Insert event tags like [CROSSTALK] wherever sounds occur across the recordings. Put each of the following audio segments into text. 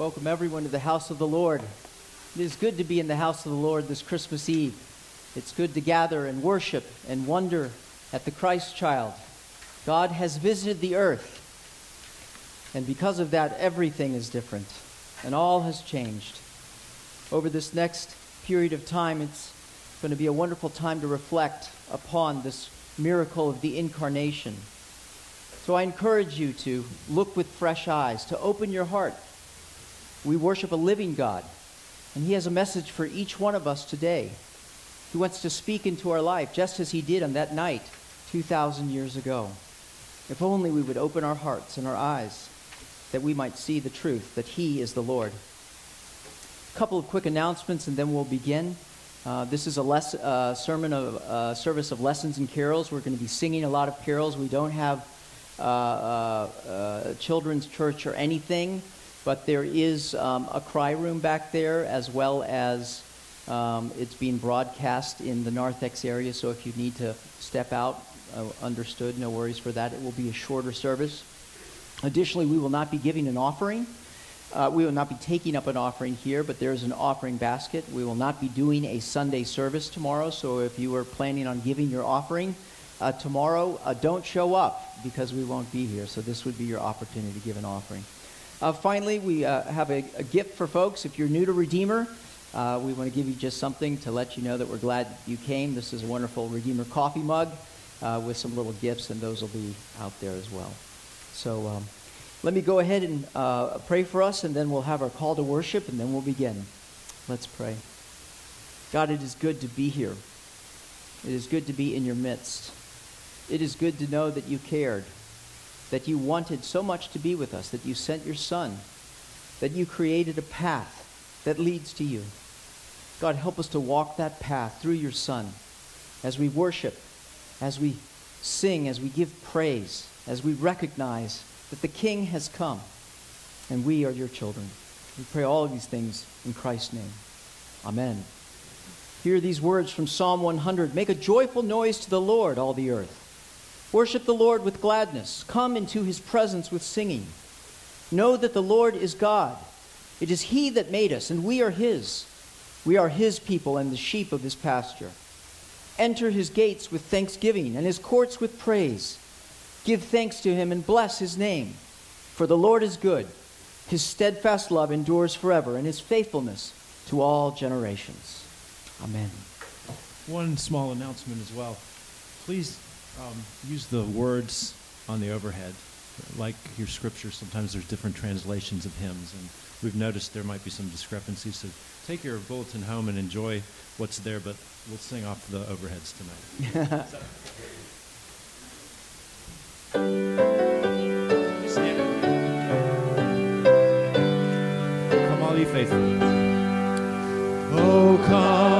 Welcome everyone to the house of the Lord. It is good to be in the house of the Lord this Christmas Eve. It's good to gather and worship and wonder at the Christ child. God has visited the earth. And because of that, everything is different and all has changed. Over this next period of time, it's going to be a wonderful time to reflect upon this miracle of the incarnation. So I encourage you to look with fresh eyes, to open your heart. We worship a living God, and He has a message for each one of us today. He wants to speak into our life just as He did on that night 2,000 years ago. If only we would open our hearts and our eyes that we might see the truth that He is the Lord. A couple of quick announcements, and then we'll begin. Uh, this is a uh, sermon of uh, service of lessons and carols. We're going to be singing a lot of carols. We don't have uh, uh, uh, children's church or anything, but there is um, a cry room back there, as well as um, it's being broadcast in the narthex area. So if you need to step out, understood, no worries for that. It will be a shorter service. Additionally, we will not be giving an offering. Uh, we will not be taking up an offering here, but there's an offering basket. We will not be doing a Sunday service tomorrow, so if you are planning on giving your offering uh, tomorrow, uh, don't show up because we won't be here. So this would be your opportunity to give an offering. Uh, finally, we uh, have a, a, gift for folks. If you're new to Redeemer, uh, we want to give you just something to let you know that we're glad you came. This is a wonderful Redeemer coffee mug with some little gifts, and those will be out there as well. So um, let me go ahead and uh, pray for us, and then we'll have our call to worship, and then we'll begin. Let's pray. God, it is good to be here. It is good to be in your midst. It is good to know that you cared, that you wanted so much to be with us, that you sent your Son, that you created a path that leads to you. God, help us to walk that path through your Son as we worship, as we sing, as we give praise as we recognize that the King has come and we are your children. We pray all of these things in Christ's name. Amen. Hear these words from Psalm 100 Make a joyful noise to the Lord, all the earth. Worship the Lord with gladness. Come into his presence with singing. Know that the Lord is God. It is he that made us, and we are his. We are his people and the sheep of his pasture. Enter his gates with thanksgiving and his courts with praise. Give thanks to him and bless his name. For the Lord is good. His steadfast love endures forever, and his faithfulness to all generations. Amen. One small announcement as well. Please um, use the words on the overhead. Like your scripture, sometimes there's different translations of hymns, and we've noticed there might be some discrepancies. So take your bulletin home and enjoy what's there, but we'll sing off the overheads tonight. [LAUGHS] Come all ye faithful. Oh, come.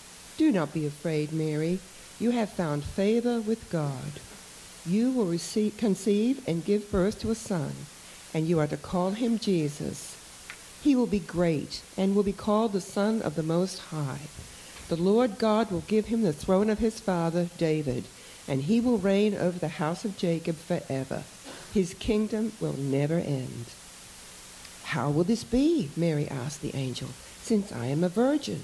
Do not be afraid, Mary. You have found favor with God. You will receive, conceive and give birth to a son, and you are to call him Jesus. He will be great and will be called the Son of the Most High. The Lord God will give him the throne of his father David, and he will reign over the house of Jacob forever. His kingdom will never end. How will this be? Mary asked the angel, since I am a virgin.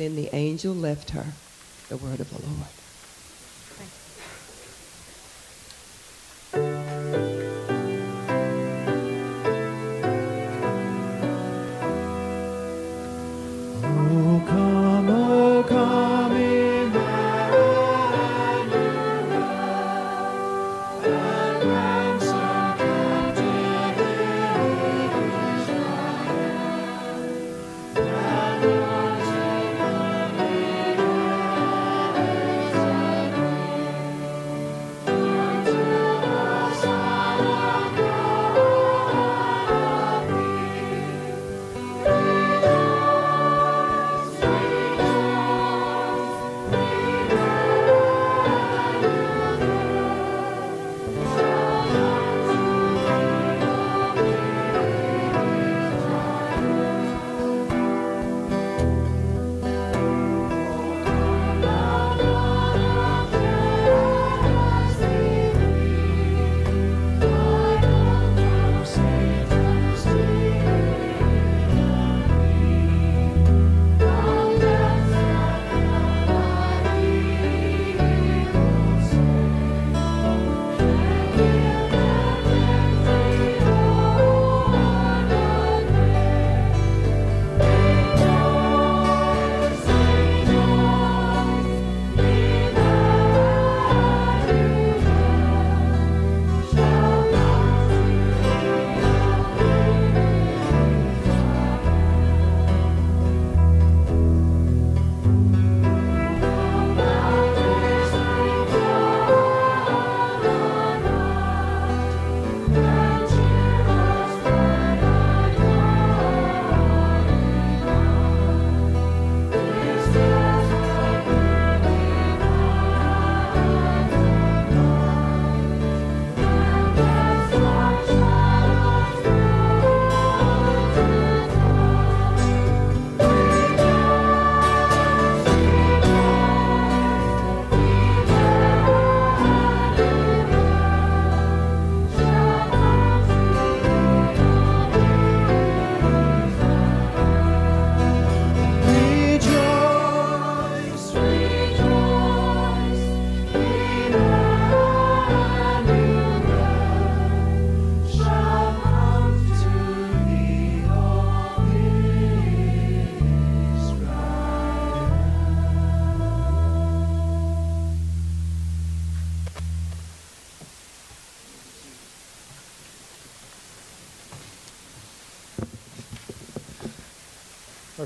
Then the angel left her. The word of the Lord.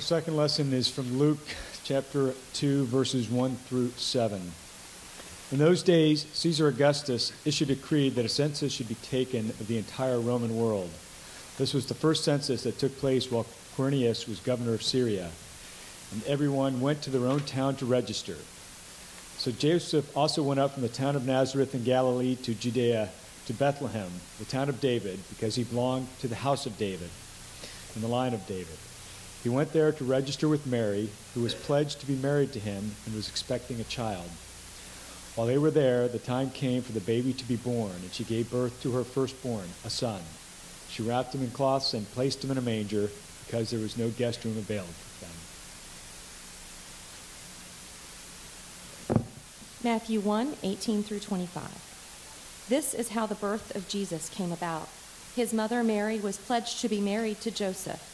Second lesson is from Luke chapter 2, verses 1 through 7. In those days, Caesar Augustus issued a decree that a census should be taken of the entire Roman world. This was the first census that took place while Quirinius was governor of Syria, and everyone went to their own town to register. So Joseph also went up from the town of Nazareth in Galilee to Judea, to Bethlehem, the town of David, because he belonged to the house of David, in the line of David. He went there to register with Mary, who was pledged to be married to him and was expecting a child. While they were there, the time came for the baby to be born, and she gave birth to her firstborn, a son. She wrapped him in cloths and placed him in a manger because there was no guest room available for them. Matthew 1 18 through 25. This is how the birth of Jesus came about. His mother Mary was pledged to be married to Joseph,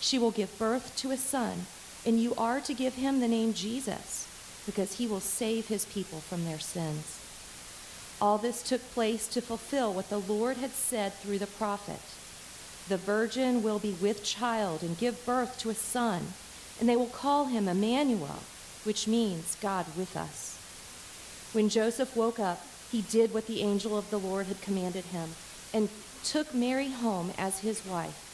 She will give birth to a son, and you are to give him the name Jesus, because he will save his people from their sins. All this took place to fulfill what the Lord had said through the prophet. The virgin will be with child and give birth to a son, and they will call him Emmanuel, which means God with us. When Joseph woke up, he did what the angel of the Lord had commanded him and took Mary home as his wife.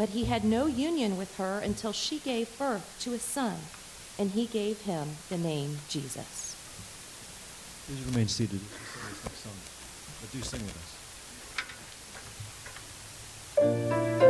But he had no union with her until she gave birth to a son, and he gave him the name Jesus. Please remain seated. But do sing with us.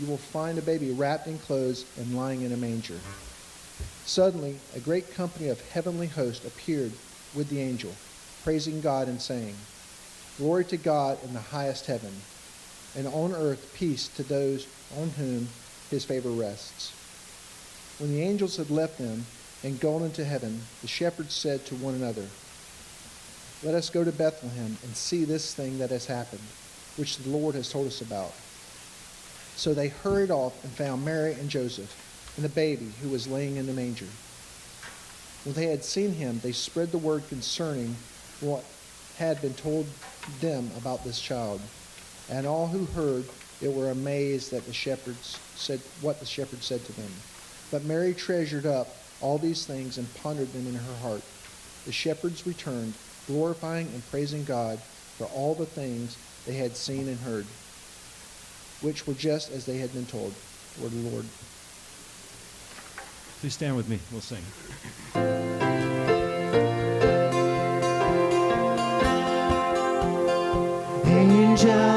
You will find a baby wrapped in clothes and lying in a manger. Suddenly, a great company of heavenly hosts appeared with the angel, praising God and saying, Glory to God in the highest heaven, and on earth peace to those on whom his favor rests. When the angels had left them and gone into heaven, the shepherds said to one another, Let us go to Bethlehem and see this thing that has happened, which the Lord has told us about. So they hurried off and found Mary and Joseph and the baby who was laying in the manger. When they had seen him, they spread the word concerning what had been told them about this child. And all who heard it were amazed that the shepherds said what the shepherds said to them. But Mary treasured up all these things and pondered them in her heart. The shepherds returned, glorifying and praising God for all the things they had seen and heard, which were just as they had been told. Word of the Lord. Please stand with me. We'll sing. Angels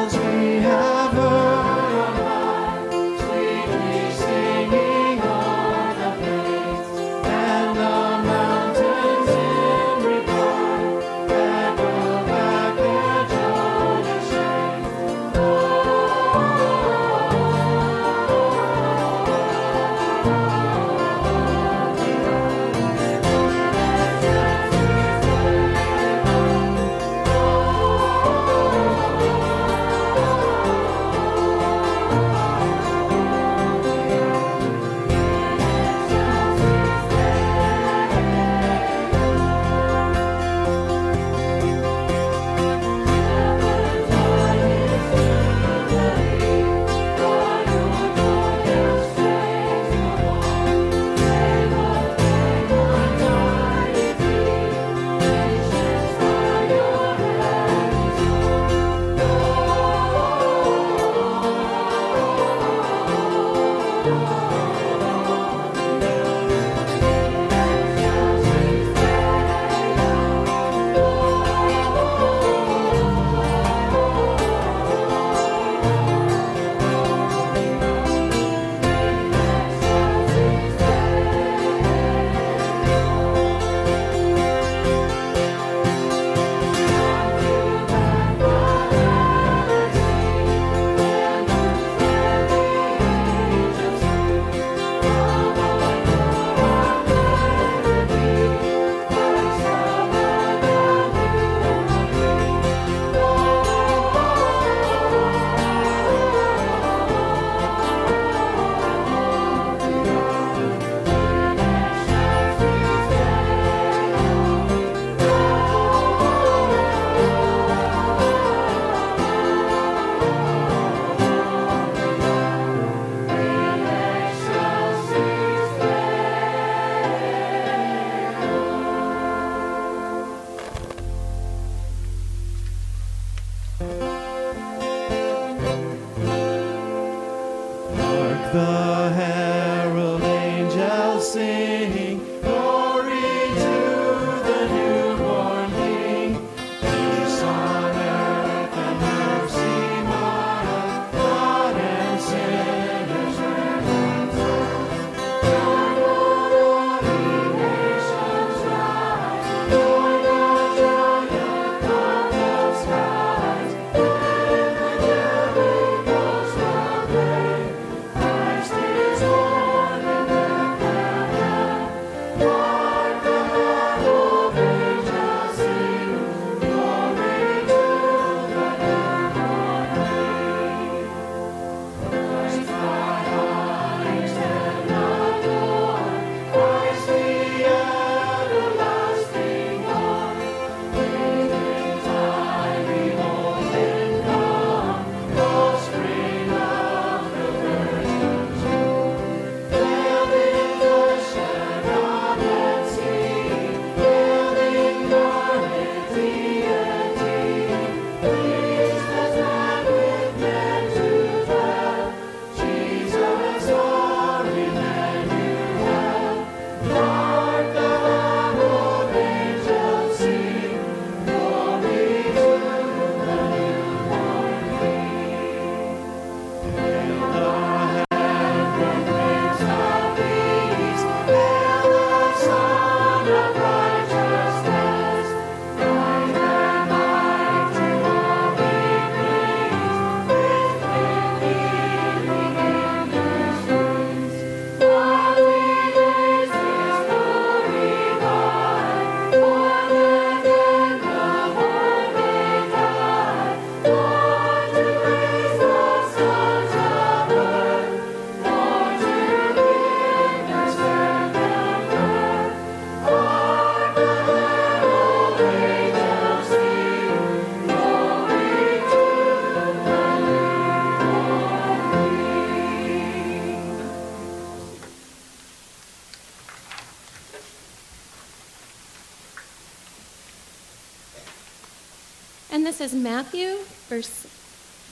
is Matthew, verse,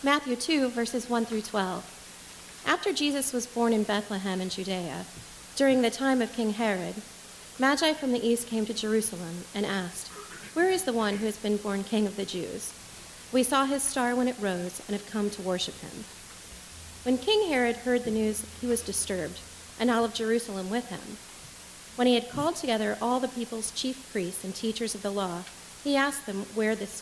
Matthew 2, verses 1 through 12. After Jesus was born in Bethlehem in Judea, during the time of King Herod, Magi from the east came to Jerusalem and asked, Where is the one who has been born king of the Jews? We saw his star when it rose and have come to worship him. When King Herod heard the news, he was disturbed, and all of Jerusalem with him. When he had called together all the people's chief priests and teachers of the law, he asked them where, this,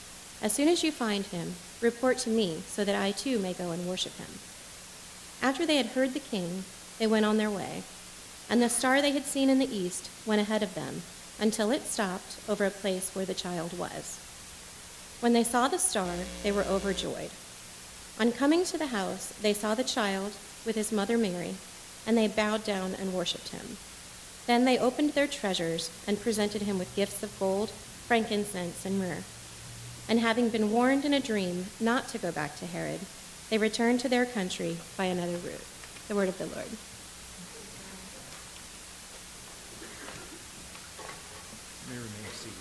As soon as you find him, report to me so that I too may go and worship him. After they had heard the king, they went on their way, and the star they had seen in the east went ahead of them until it stopped over a place where the child was. When they saw the star, they were overjoyed. On coming to the house, they saw the child with his mother Mary, and they bowed down and worshipped him. Then they opened their treasures and presented him with gifts of gold, frankincense, and myrrh. And having been warned in a dream not to go back to Herod, they returned to their country by another route. The word of the Lord. May remain seated.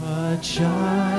What child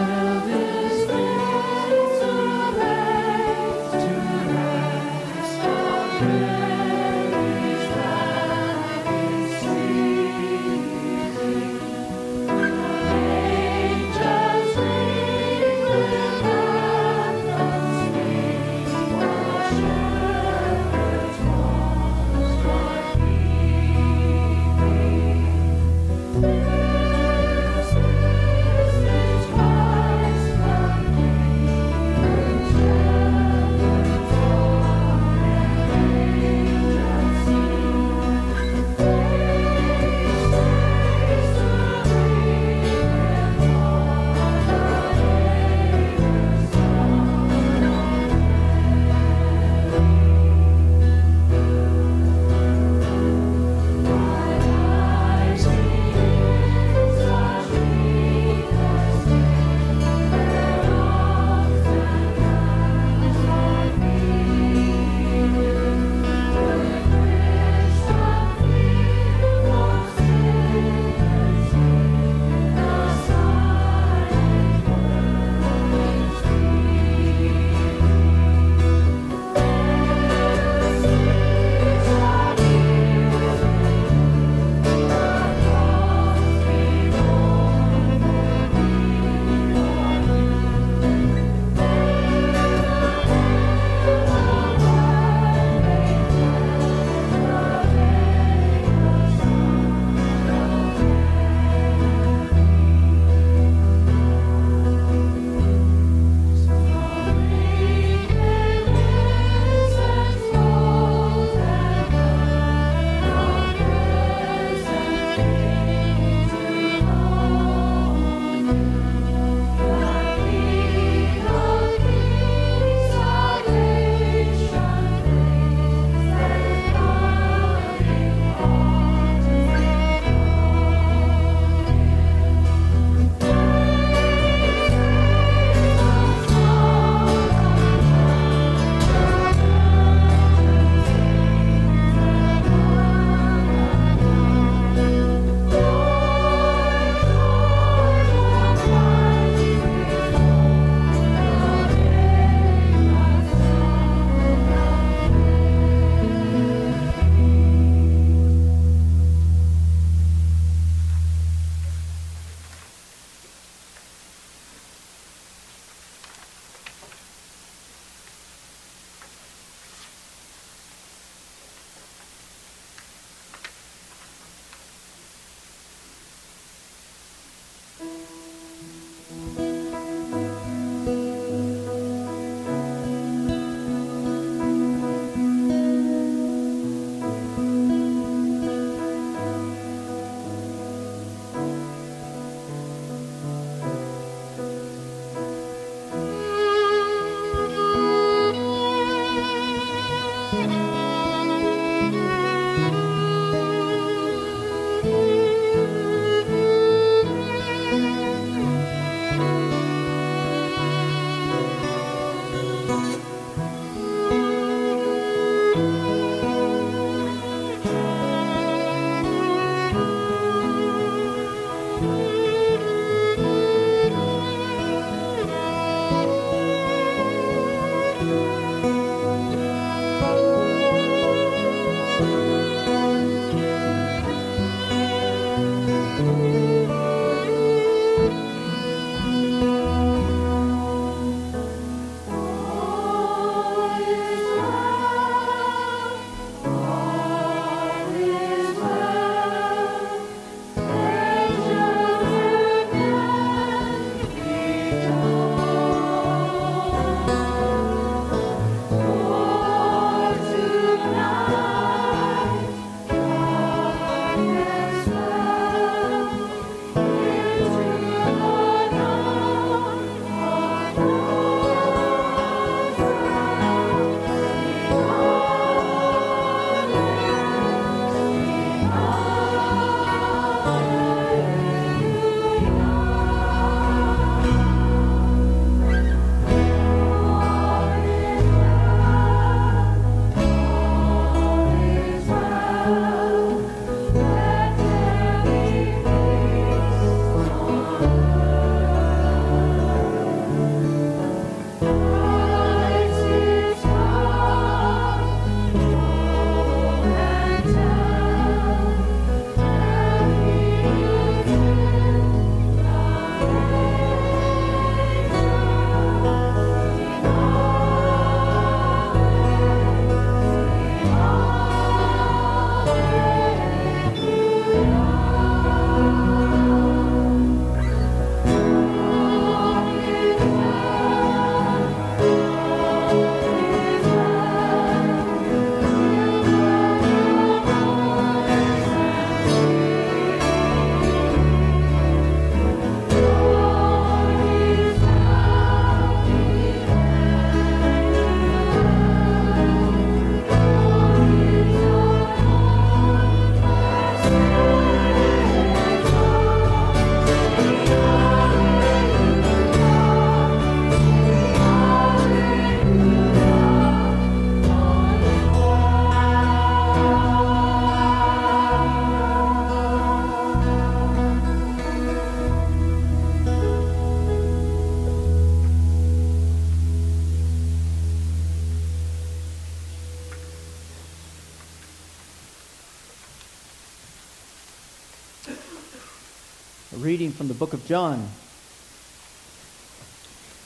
book of John.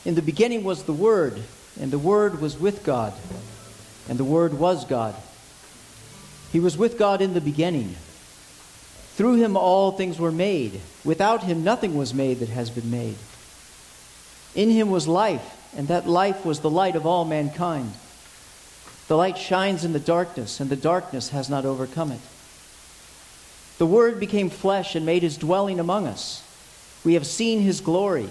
In the beginning was the Word, and the Word was with God, and the Word was God. He was with God in the beginning. Through him all things were made. Without him nothing was made that has been made. In him was life, and that life was the light of all mankind. The light shines in the darkness, and the darkness has not overcome it. The Word became flesh and made his dwelling among us. We have seen his glory,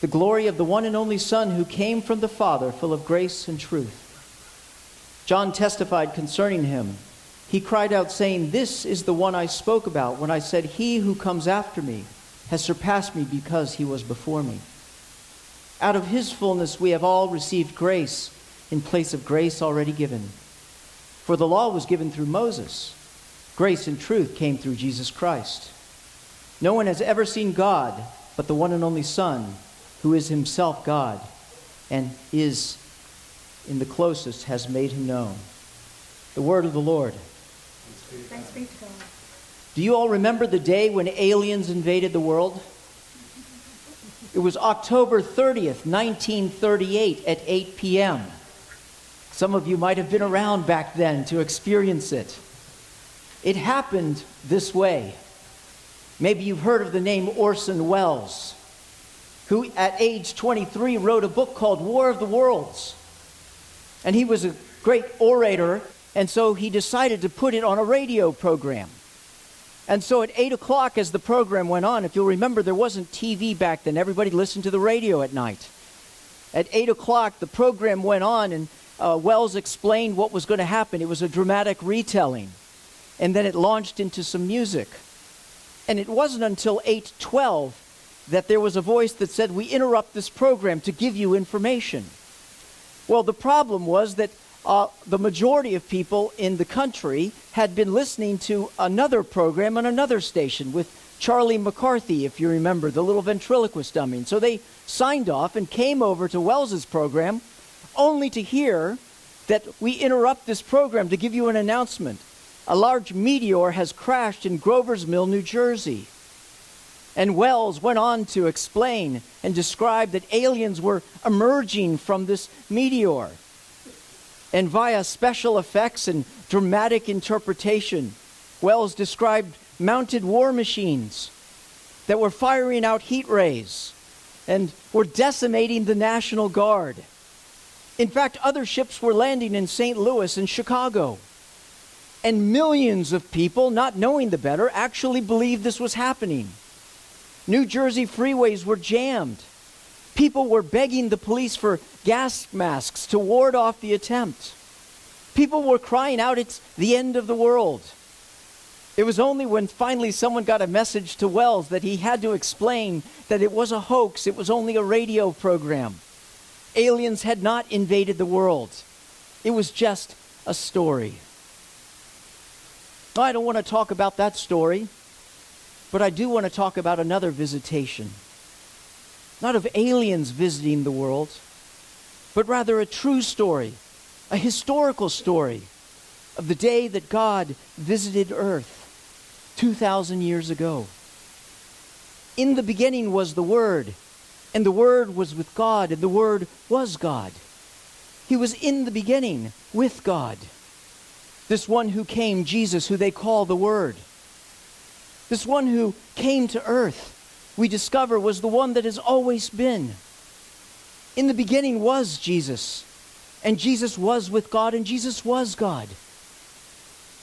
the glory of the one and only Son who came from the Father, full of grace and truth. John testified concerning him. He cried out, saying, This is the one I spoke about when I said, He who comes after me has surpassed me because he was before me. Out of his fullness we have all received grace in place of grace already given. For the law was given through Moses, grace and truth came through Jesus Christ. No one has ever seen God but the one and only Son, who is himself God and is in the closest, has made him known. The word of the Lord. Thanks be to God. Do you all remember the day when aliens invaded the world? It was October 30th, 1938, at 8 p.m. Some of you might have been around back then to experience it. It happened this way. Maybe you've heard of the name Orson Welles, who at age 23 wrote a book called War of the Worlds. And he was a great orator, and so he decided to put it on a radio program. And so at 8 o'clock, as the program went on, if you'll remember, there wasn't TV back then. Everybody listened to the radio at night. At 8 o'clock, the program went on, and uh, Welles explained what was going to happen. It was a dramatic retelling. And then it launched into some music. And it wasn't until 8:12 that there was a voice that said, "We interrupt this program to give you information." Well, the problem was that uh, the majority of people in the country had been listening to another program on another station with Charlie McCarthy, if you remember, the little ventriloquist dummy. And so they signed off and came over to Welles's program, only to hear that we interrupt this program to give you an announcement. A large meteor has crashed in Grover's Mill, New Jersey. And Welles went on to explain and describe that aliens were emerging from this meteor. And via special effects and dramatic interpretation, Welles described mounted war machines that were firing out heat rays and were decimating the National Guard. In fact, other ships were landing in St. Louis and Chicago. And millions of people, not knowing the better, actually believed this was happening. New Jersey freeways were jammed. People were begging the police for gas masks to ward off the attempt. People were crying out, It's the end of the world. It was only when finally someone got a message to Welles that he had to explain that it was a hoax, it was only a radio program. Aliens had not invaded the world, it was just a story. I don't want to talk about that story, but I do want to talk about another visitation. Not of aliens visiting the world, but rather a true story, a historical story of the day that God visited earth 2,000 years ago. In the beginning was the Word, and the Word was with God, and the Word was God. He was in the beginning with God. This one who came, Jesus, who they call the Word. This one who came to earth, we discover, was the one that has always been. In the beginning was Jesus, and Jesus was with God, and Jesus was God.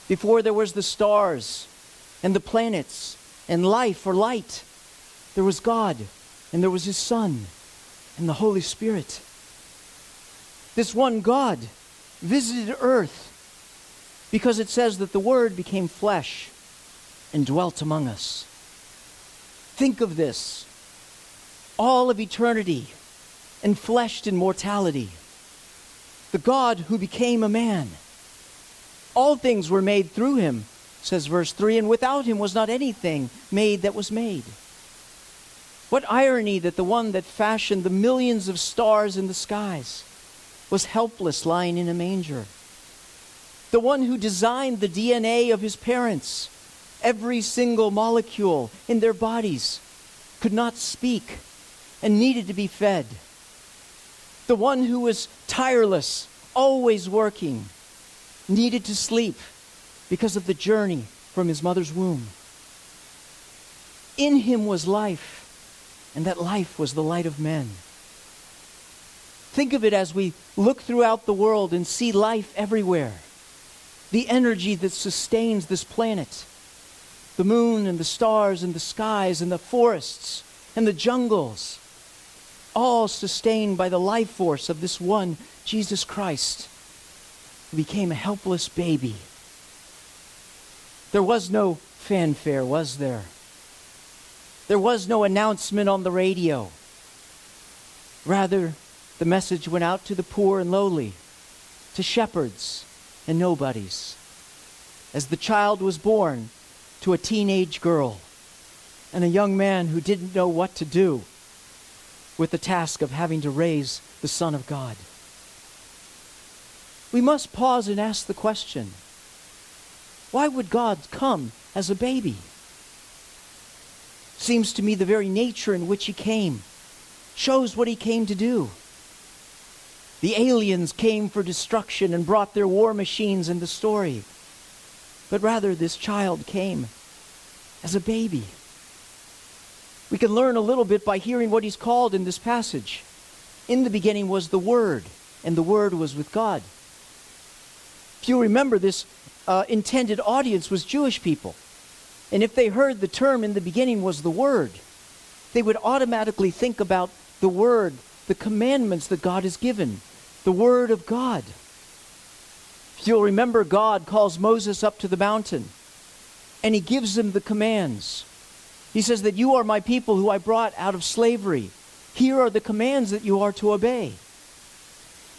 Before there was the stars and the planets and life or light, there was God, and there was His Son, and the Holy Spirit. This one God visited earth because it says that the Word became flesh and dwelt among us. Think of this all of eternity, enfleshed in mortality. The God who became a man. All things were made through him, says verse 3, and without him was not anything made that was made. What irony that the one that fashioned the millions of stars in the skies was helpless lying in a manger. The one who designed the DNA of his parents, every single molecule in their bodies, could not speak and needed to be fed. The one who was tireless, always working, needed to sleep because of the journey from his mother's womb. In him was life, and that life was the light of men. Think of it as we look throughout the world and see life everywhere. The energy that sustains this planet, the moon and the stars and the skies and the forests and the jungles, all sustained by the life force of this one, Jesus Christ, who became a helpless baby. There was no fanfare, was there? There was no announcement on the radio. Rather, the message went out to the poor and lowly, to shepherds and nobodies. As the child was born to a teenage girl and a young man who didn't know what to do with the task of having to raise the Son of God. We must pause and ask the question why would God come as a baby? Seems to me the very nature in which he came shows what he came to do. The aliens came for destruction and brought their war machines in the story. But rather, this child came as a baby. We can learn a little bit by hearing what he's called in this passage. In the beginning was the Word, and the Word was with God. If you remember, this uh, intended audience was Jewish people. And if they heard the term in the beginning was the Word, they would automatically think about the Word, the commandments that God has given, the Word of God. If you'll remember, God calls Moses up to the mountain and he gives him the commands. He says that you are my people who I brought out of slavery. Here are the commands that you are to obey.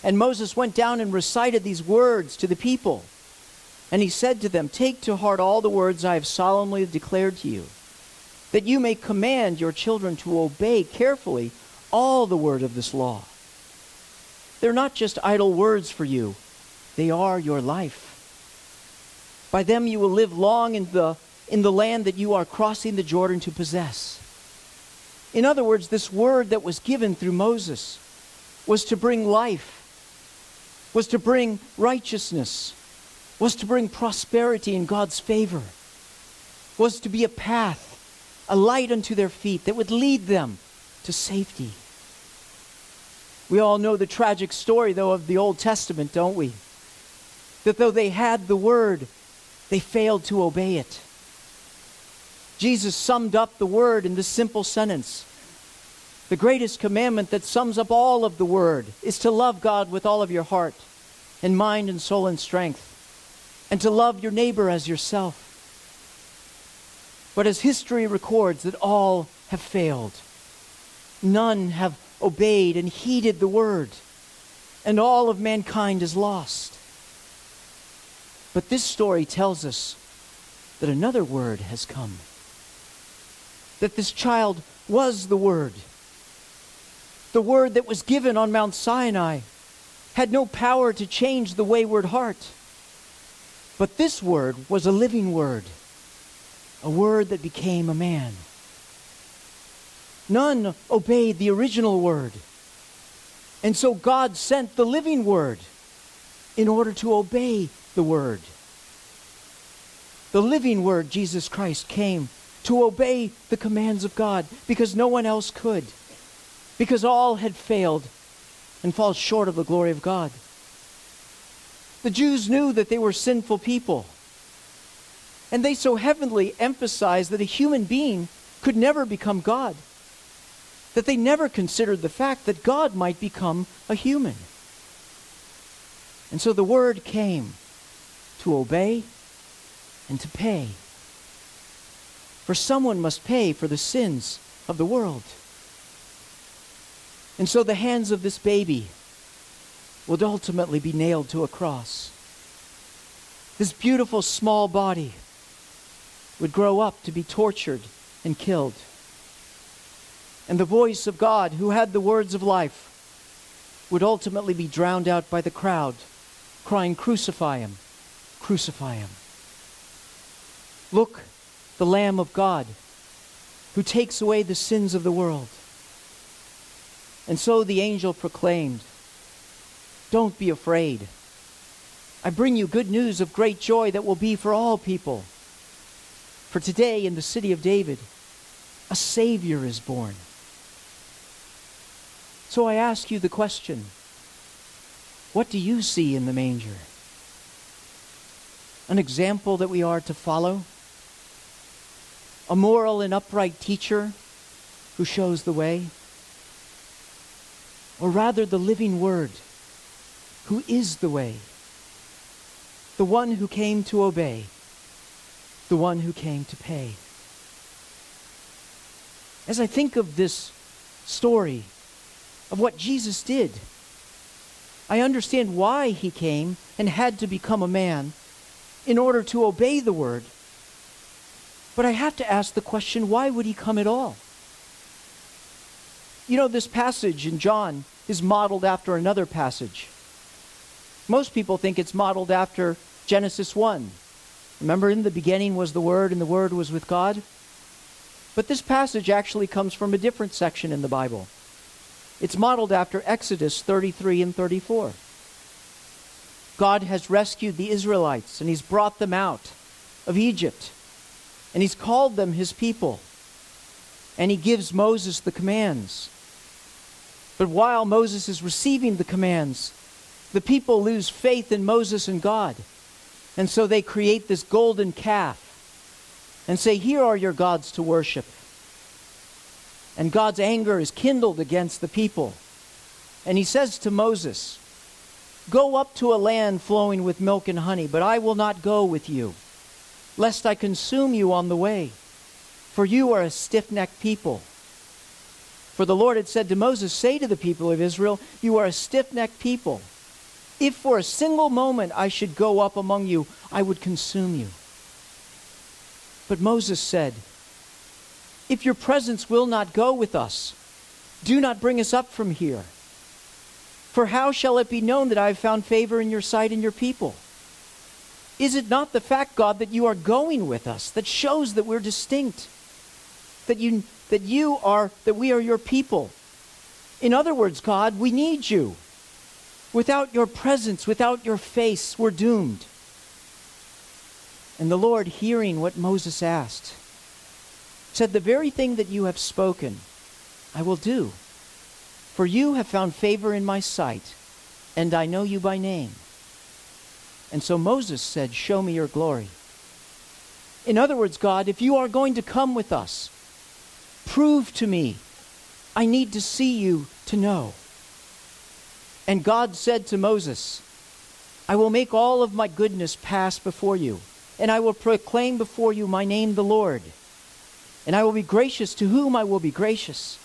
And Moses went down and recited these words to the people. And he said to them, Take to heart all the words I have solemnly declared to you, that you may command your children to obey carefully all the word of this law. They're not just idle words for you, they are your life. By them you will live long in the, in the land that you are crossing the Jordan to possess. In other words, this word that was given through Moses was to bring life, was to bring righteousness, was to bring prosperity in God's favor, was to be a path, a light unto their feet that would lead them to safety. We all know the tragic story, though, of the Old Testament, don't we? That though they had the word, they failed to obey it. Jesus summed up the word in this simple sentence. The greatest commandment that sums up all of the word is to love God with all of your heart and mind and soul and strength, and to love your neighbor as yourself. But as history records, that all have failed. None have obeyed and heeded the word, and all of mankind is lost. But this story tells us that another word has come. That this child was the word. The word that was given on Mount Sinai had no power to change the wayward heart. But this word was a living word, a word that became a man. None obeyed the original word. And so God sent the living word in order to obey the word. The living word, Jesus Christ, came to obey the commands of God because no one else could, because all had failed and fall short of the glory of God. The Jews knew that they were sinful people, and they so heavily emphasized that a human being could never become God that they never considered the fact that God might become a human. And so the word came to obey and to pay. For someone must pay for the sins of the world. And so the hands of this baby would ultimately be nailed to a cross. This beautiful small body would grow up to be tortured and killed. And the voice of God, who had the words of life, would ultimately be drowned out by the crowd, crying, Crucify him! Crucify him! Look, the Lamb of God, who takes away the sins of the world. And so the angel proclaimed, Don't be afraid. I bring you good news of great joy that will be for all people. For today in the city of David, a Savior is born. So I ask you the question what do you see in the manger? An example that we are to follow? A moral and upright teacher who shows the way? Or rather, the living Word who is the way? The one who came to obey, the one who came to pay. As I think of this story, of what Jesus did, I understand why he came and had to become a man in order to obey the word. But I have to ask the question why would he come at all? You know, this passage in John is modeled after another passage. Most people think it's modeled after Genesis 1. Remember, in the beginning was the Word, and the Word was with God? But this passage actually comes from a different section in the Bible. It's modeled after Exodus 33 and 34. God has rescued the Israelites and he's brought them out of Egypt. And he's called them his people. And he gives Moses the commands. But while Moses is receiving the commands, the people lose faith in Moses and God. And so they create this golden calf and say, Here are your gods to worship. And God's anger is kindled against the people. And he says to Moses, Go up to a land flowing with milk and honey, but I will not go with you, lest I consume you on the way. For you are a stiff necked people. For the Lord had said to Moses, Say to the people of Israel, You are a stiff necked people. If for a single moment I should go up among you, I would consume you. But Moses said, if your presence will not go with us, do not bring us up from here. For how shall it be known that I have found favor in your sight and your people? Is it not the fact, God, that you are going with us that shows that we're distinct? That you, that you are, that we are your people. In other words, God, we need you. Without your presence, without your face, we're doomed. And the Lord, hearing what Moses asked, said, The very thing that you have spoken, I will do. For you have found favor in my sight, and I know you by name. And so Moses said, Show me your glory. In other words, God, if you are going to come with us, prove to me. I need to see you to know. And God said to Moses, I will make all of my goodness pass before you, and I will proclaim before you my name, the Lord. And I will be gracious to whom I will be gracious,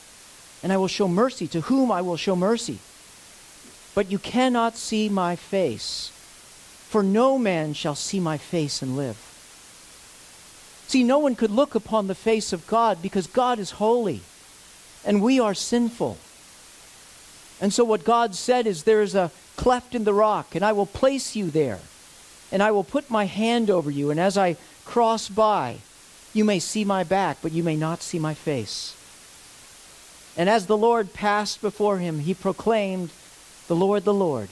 and I will show mercy to whom I will show mercy. But you cannot see my face, for no man shall see my face and live. See, no one could look upon the face of God because God is holy, and we are sinful. And so, what God said is, There is a cleft in the rock, and I will place you there, and I will put my hand over you, and as I cross by, you may see my back, but you may not see my face. And as the Lord passed before him, he proclaimed, The Lord, the Lord,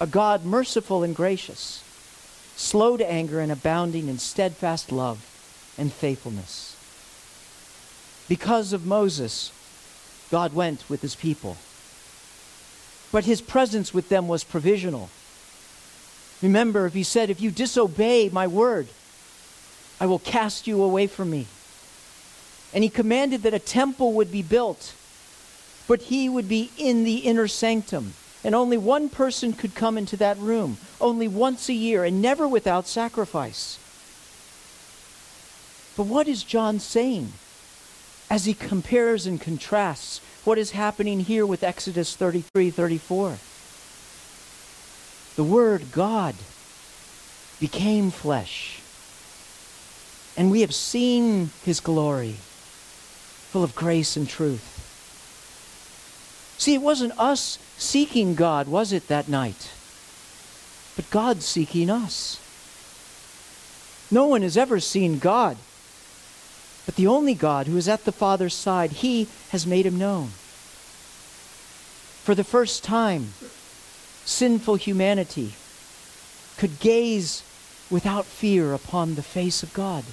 a God merciful and gracious, slow to anger and abounding in steadfast love and faithfulness. Because of Moses, God went with his people. But his presence with them was provisional. Remember, if he said, If you disobey my word, I will cast you away from me. And he commanded that a temple would be built, but he would be in the inner sanctum. And only one person could come into that room, only once a year, and never without sacrifice. But what is John saying as he compares and contrasts what is happening here with Exodus 33 34? The Word, God, became flesh and we have seen his glory, full of grace and truth. See, it wasn't us seeking God, was it, that night? But God seeking us. No one has ever seen God. But the only God who is at the Father's side, he has made him known. For the first time, sinful humanity could gaze without fear upon the face of God.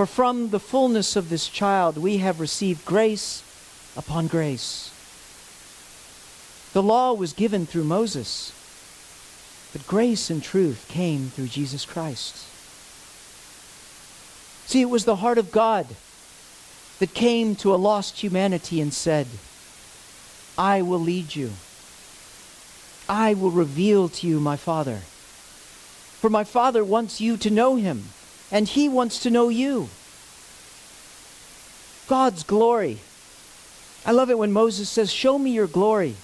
For from the fullness of this child we have received grace upon grace. The law was given through Moses, but grace and truth came through Jesus Christ. See, it was the heart of God that came to a lost humanity and said, I will lead you. I will reveal to you my Father. For my Father wants you to know him, and he wants to know you. God's glory. I love it when Moses says, Show me your glory.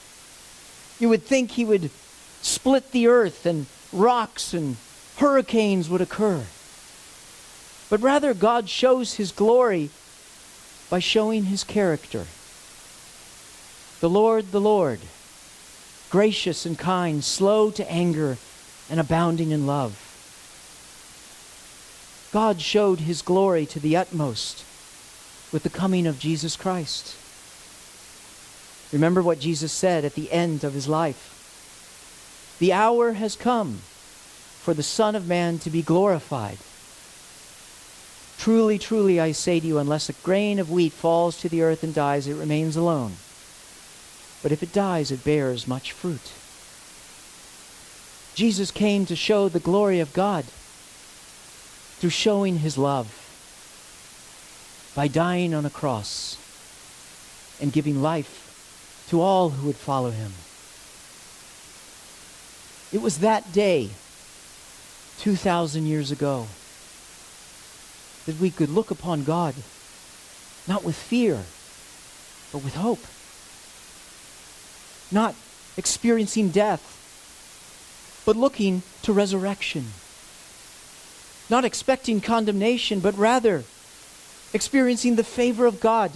You would think he would split the earth and rocks and hurricanes would occur. But rather, God shows his glory by showing his character. The Lord, the Lord, gracious and kind, slow to anger, and abounding in love. God showed his glory to the utmost with the coming of Jesus Christ. Remember what Jesus said at the end of his life The hour has come for the Son of Man to be glorified. Truly, truly, I say to you, unless a grain of wheat falls to the earth and dies, it remains alone. But if it dies, it bears much fruit. Jesus came to show the glory of God through showing his love by dying on a cross and giving life to all who would follow him. It was that day, 2,000 years ago, that we could look upon God, not with fear, but with hope. Not experiencing death, but looking to resurrection. Not expecting condemnation, but rather experiencing the favor of God.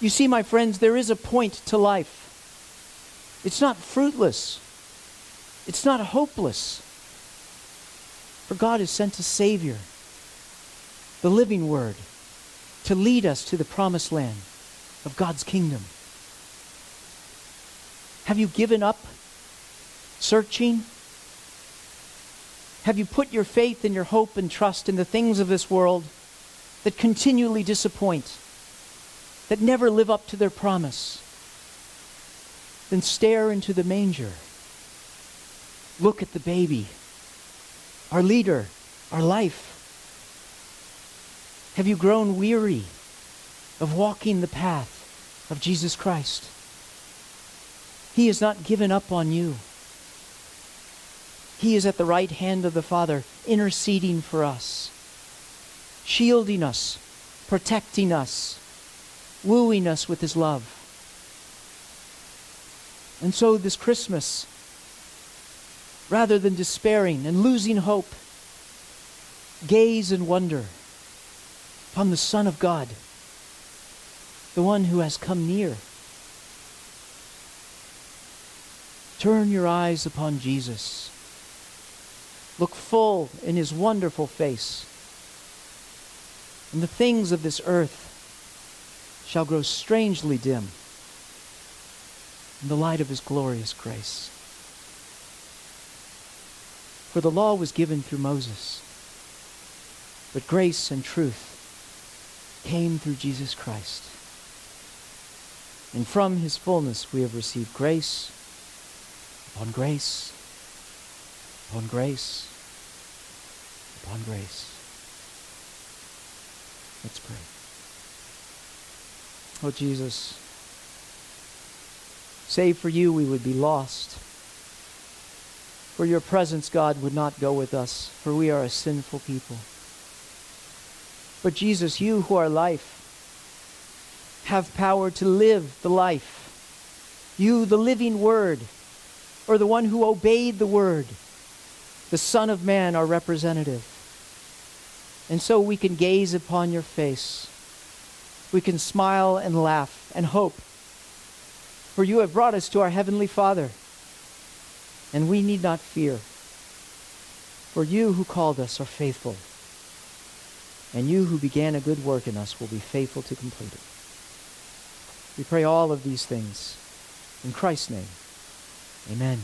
You see, my friends, there is a point to life. It's not fruitless. It's not hopeless. For God has sent a Savior, the living Word, to lead us to the promised land of God's kingdom. Have you given up searching? Have you put your faith and your hope and trust in the things of this world that continually disappoint, that never live up to their promise? Then stare into the manger. Look at the baby, our leader, our life. Have you grown weary of walking the path of Jesus Christ? He has not given up on you. He is at the right hand of the Father, interceding for us, shielding us, protecting us, wooing us with His love. And so this Christmas, rather than despairing and losing hope, gaze and wonder upon the Son of God, the one who has come near. Turn your eyes upon Jesus. Look full in his wonderful face. And the things of this earth shall grow strangely dim in the light of his glorious grace. For the law was given through Moses, but grace and truth came through Jesus Christ. And from his fullness we have received grace upon grace upon grace upon grace. Let's pray. Oh, Jesus, save for you, we would be lost. For your presence, God, would not go with us, for we are a sinful people. But Jesus, you who are life, have power to live the life. You, the living Word, or the one who obeyed the Word, the Son of Man, our representative. And so we can gaze upon your face. We can smile and laugh and hope. For you have brought us to our Heavenly Father. And we need not fear. For you who called us are faithful. and you who began a good work in us will be faithful to complete it. We pray all of these things in Christ's name. Amen.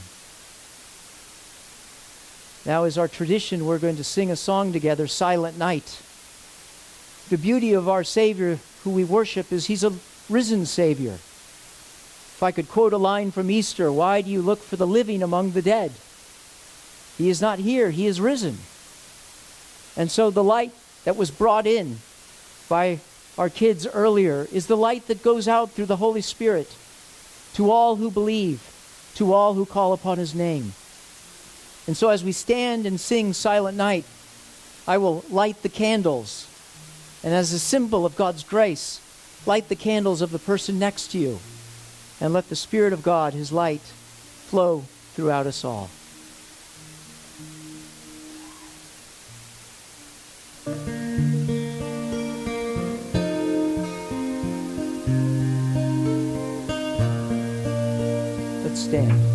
Now, as our tradition, we're going to sing a song together, Silent Night. The beauty of our Savior, who we worship, is He's a risen Savior. If I could quote a line from Easter, why do you look for the living among the dead? He is not here, He is risen. And so the light that was brought in by our kids earlier is the light that goes out through the Holy Spirit to all who believe, to all who call upon His name. And so as we stand and sing Silent Night, I will light the candles. And as a symbol of God's grace, light the candles of the person next to you. And let the Spirit of God, His light, flow throughout us all. Let's stand.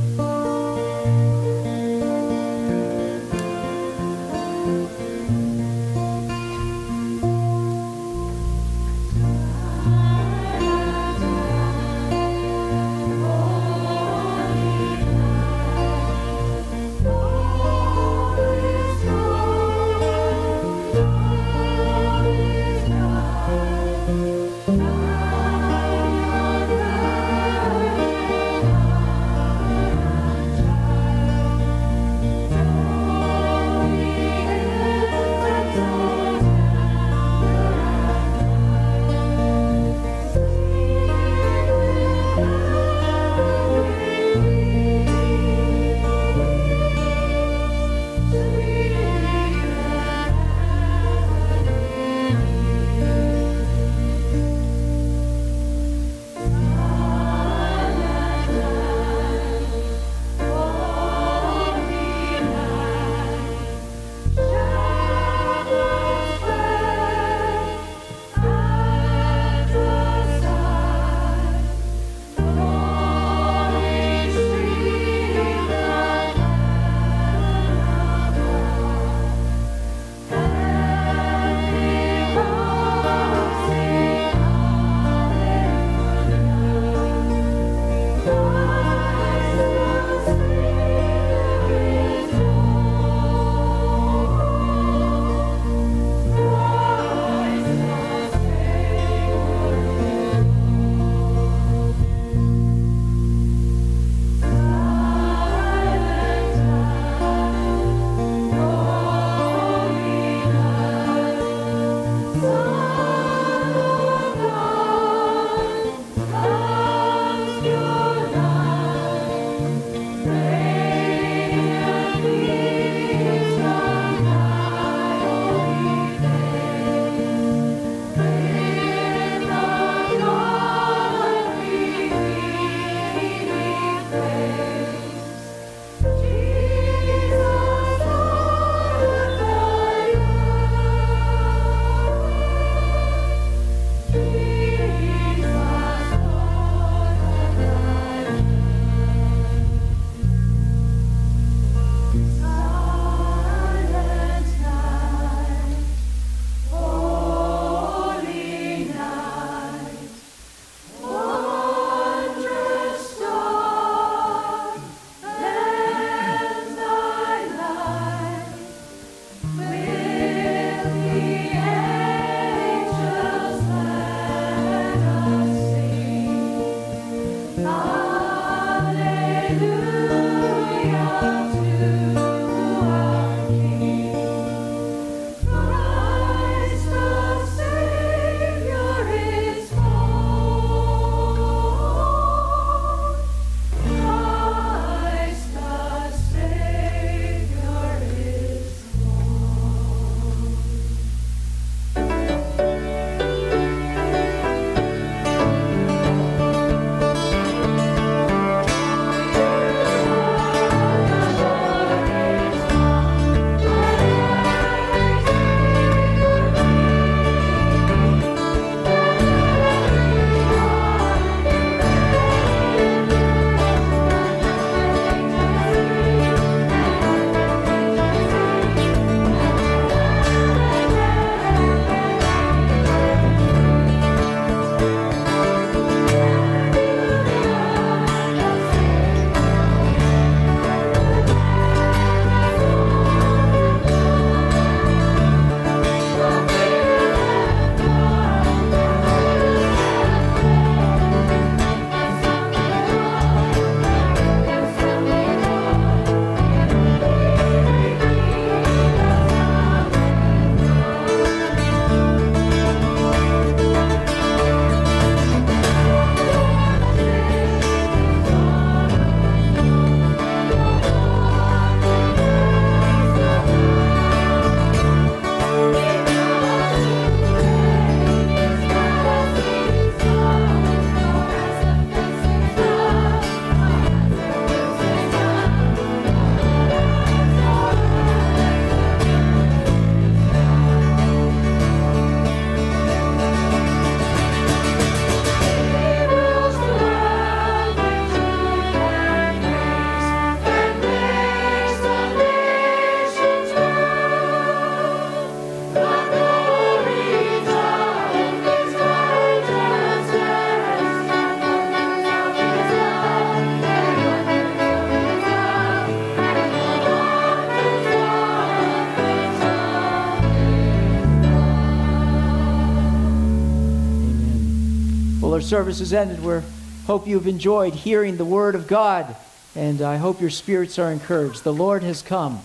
Service is ended, we hope you've enjoyed hearing the word of God, and I hope your spirits are encouraged. The Lord has come.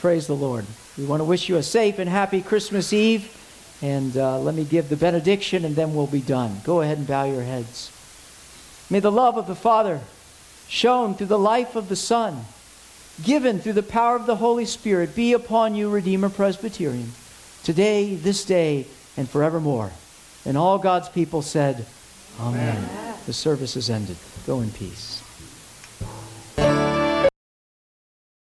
Praise the Lord. We want to wish you a safe and happy Christmas Eve, and uh, let me give the benediction, and then we'll be done. Go ahead and bow your heads. May the love of the Father, shown through the life of the Son, given through the power of the Holy Spirit, be upon you, Redeemer Presbyterian, today, this day, and forevermore. And all God's people said, Amen. The service is ended. Go in peace.